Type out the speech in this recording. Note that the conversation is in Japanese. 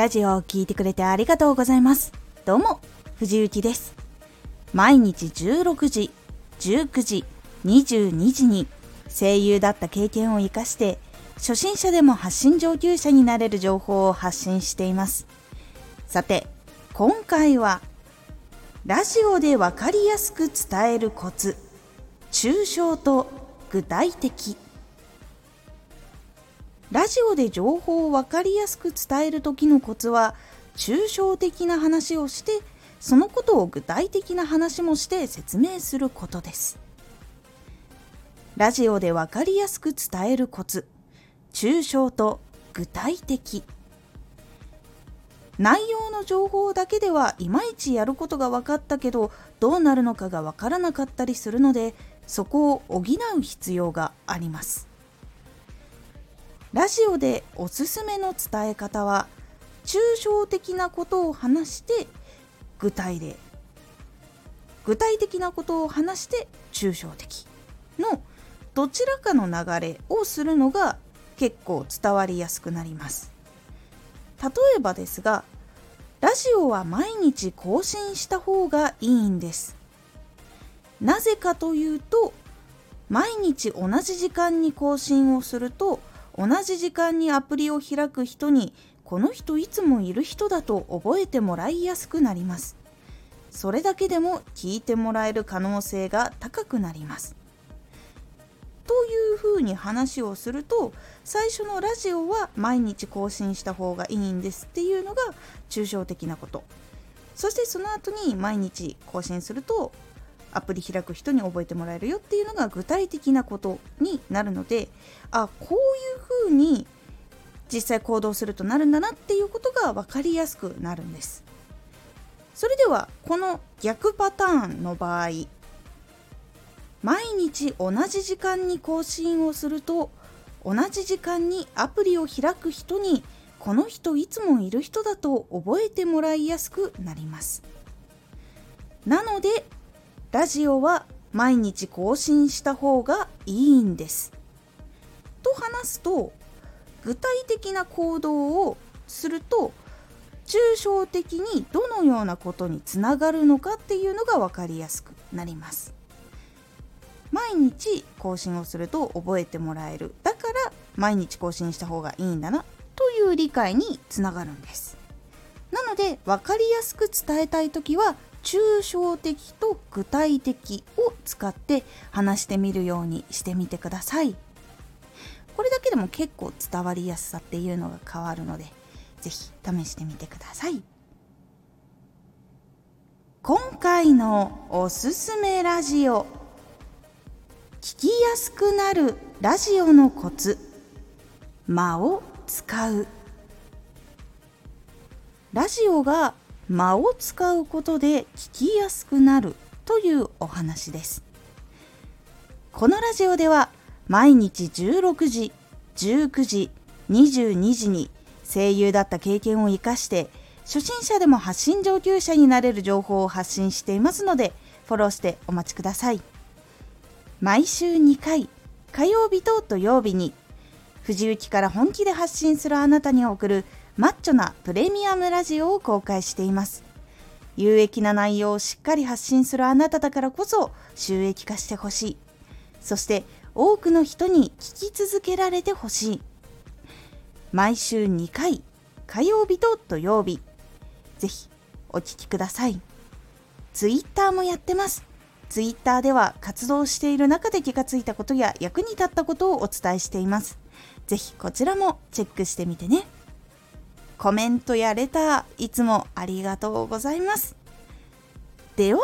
ラジオを聴いてくれてありがとうございます。どうも、藤幸です。毎日16時、19時、22時に声優だった経験を活かして、初心者でも発信上級者になれる情報を発信しています。さて、今回は、ラジオでわかりやすく伝えるコツ、抽象と具体的。ラジオで情報をわかりやすく伝える時のコツは抽象的な話をしてそのことを具体的な話もして説明することです。ラジオでわかりやすく伝えるコツ抽象と具体的。内容の情報だけではいまいちやることが分かったけどどうなるのかが分からなかったりするのでそこを補う必要があります。ラジオでおすすめの伝え方は抽象的なことを話して具体例具体的なことを話して抽象的のどちらかの流れをするのが結構伝わりやすくなります。例えばですがラジオは毎日更新した方がいいんです。なぜかというと毎日同じ時間に更新をすると同じ時間にアプリを開く人にこの人いつもいる人だと覚えてもらいやすくなります。それだけでも聞いてもらえる可能性が高くなります。というふうに話をすると最初のラジオは毎日更新した方がいいんですっていうのが抽象的なこと。そしてその後に毎日更新するとアプリ開く人に覚えてもらえるよっていうのが具体的なことになるのであこういうふうに実際行動するとなるんだなっていうことが分かりやすくなるんです。それではこの逆パターンの場合毎日同じ時間に更新をすると同じ時間にアプリを開く人にこの人いつもいる人だと覚えてもらいやすくなります。なのでラジオは毎日更新した方がいいんです。と話すと具体的な行動をすると抽象的にどのようなことにつながるのかっていうのが分かりやすくなります。毎日更新をすると覚えてもらえる。だから毎日更新した方がいいんだなという理解につながるんです。で分かりやすく伝えたい時は抽象的と具体的を使って話してみるようにしてみてください。これだけでも結構伝わりやすさっていうのが変わるので是非試してみてください。今回のおすすめラジオ。聞きやすくなるラジオのコツ。間を使う。ラジオが間を使うことで聞きやすくなるというお話です。このラジオでは毎日16時19時22時に声優だった経験を生かして初心者でも発信上級者になれる情報を発信していますのでフォローしてお待ちください。毎週2回火曜日と土曜日に藤雪から本気で発信するあなたに送るマッチョなプレミアムラジオを公開しています。有益な内容をしっかり発信するあなただからこそ収益化してほしい。そして多くの人に聞き続けられてほしい。毎週2回、火曜日と土曜日。ぜひお聴きください。ツイッターもやってます。ツイッターでは活動している中で気がついたことや役に立ったことをお伝えしています。ぜひこちらもチェックしてみてね。コメントやレターいつもありがとうございます。では